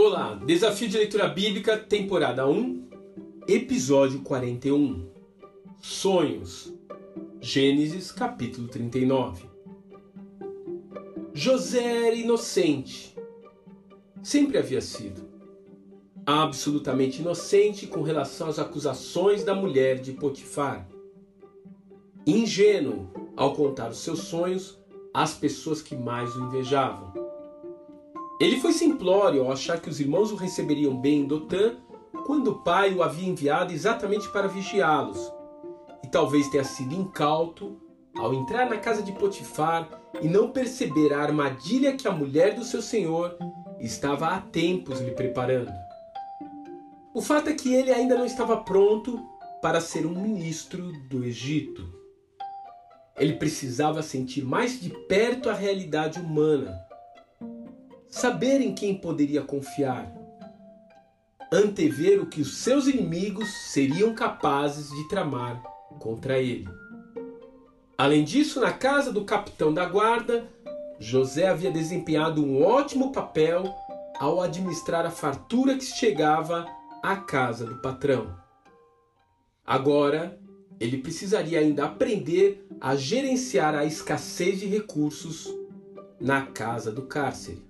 Olá, Desafio de Leitura Bíblica, temporada 1, episódio 41. Sonhos. Gênesis, capítulo 39. José era inocente. Sempre havia sido. Absolutamente inocente com relação às acusações da mulher de Potifar. Ingênuo ao contar os seus sonhos às pessoas que mais o invejavam. Ele foi simplório ao achar que os irmãos o receberiam bem em Dotã quando o pai o havia enviado exatamente para vigiá-los. E talvez tenha sido incauto ao entrar na casa de Potifar e não perceber a armadilha que a mulher do seu senhor estava há tempos lhe preparando. O fato é que ele ainda não estava pronto para ser um ministro do Egito. Ele precisava sentir mais de perto a realidade humana saber em quem poderia confiar, antever o que os seus inimigos seriam capazes de tramar contra ele. Além disso, na casa do capitão da guarda, José havia desempenhado um ótimo papel ao administrar a fartura que chegava à casa do patrão. Agora, ele precisaria ainda aprender a gerenciar a escassez de recursos na casa do cárcere.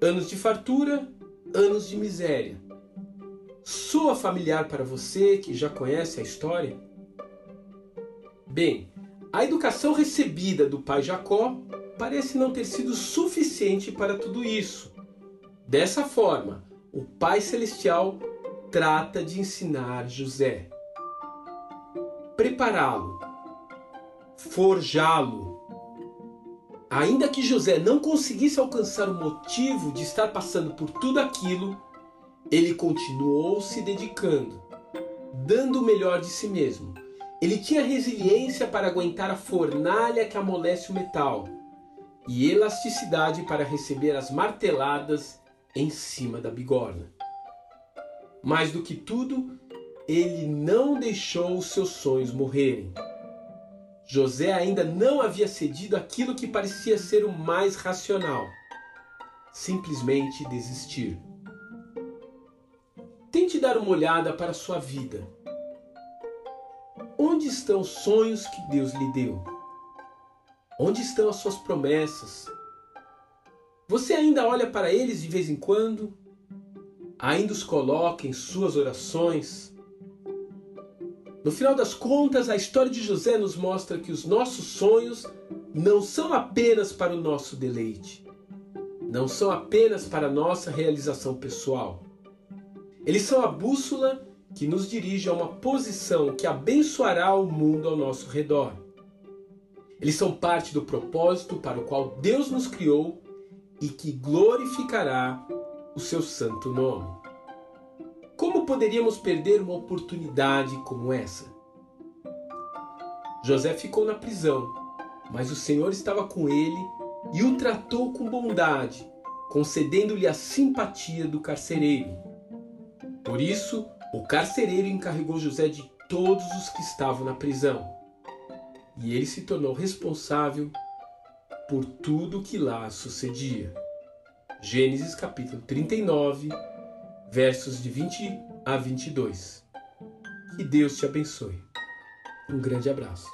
Anos de fartura, anos de miséria. Soa familiar para você que já conhece a história? Bem, a educação recebida do pai Jacó parece não ter sido suficiente para tudo isso. Dessa forma, o Pai Celestial trata de ensinar José, prepará-lo, forjá-lo Ainda que José não conseguisse alcançar o motivo de estar passando por tudo aquilo, ele continuou se dedicando, dando o melhor de si mesmo. Ele tinha resiliência para aguentar a fornalha que amolece o metal e elasticidade para receber as marteladas em cima da bigorna. Mais do que tudo, ele não deixou os seus sonhos morrerem. José ainda não havia cedido aquilo que parecia ser o mais racional: simplesmente desistir. Tente dar uma olhada para a sua vida. Onde estão os sonhos que Deus lhe deu? Onde estão as suas promessas? Você ainda olha para eles de vez em quando? Ainda os coloca em suas orações? No final das contas, a história de José nos mostra que os nossos sonhos não são apenas para o nosso deleite, não são apenas para a nossa realização pessoal. Eles são a bússola que nos dirige a uma posição que abençoará o mundo ao nosso redor. Eles são parte do propósito para o qual Deus nos criou e que glorificará o seu santo nome. Como poderíamos perder uma oportunidade como essa? José ficou na prisão, mas o Senhor estava com ele e o tratou com bondade, concedendo-lhe a simpatia do carcereiro. Por isso, o carcereiro encarregou José de todos os que estavam na prisão, e ele se tornou responsável por tudo que lá sucedia. Gênesis capítulo 39, versos de 20 a 22. Que Deus te abençoe. Um grande abraço.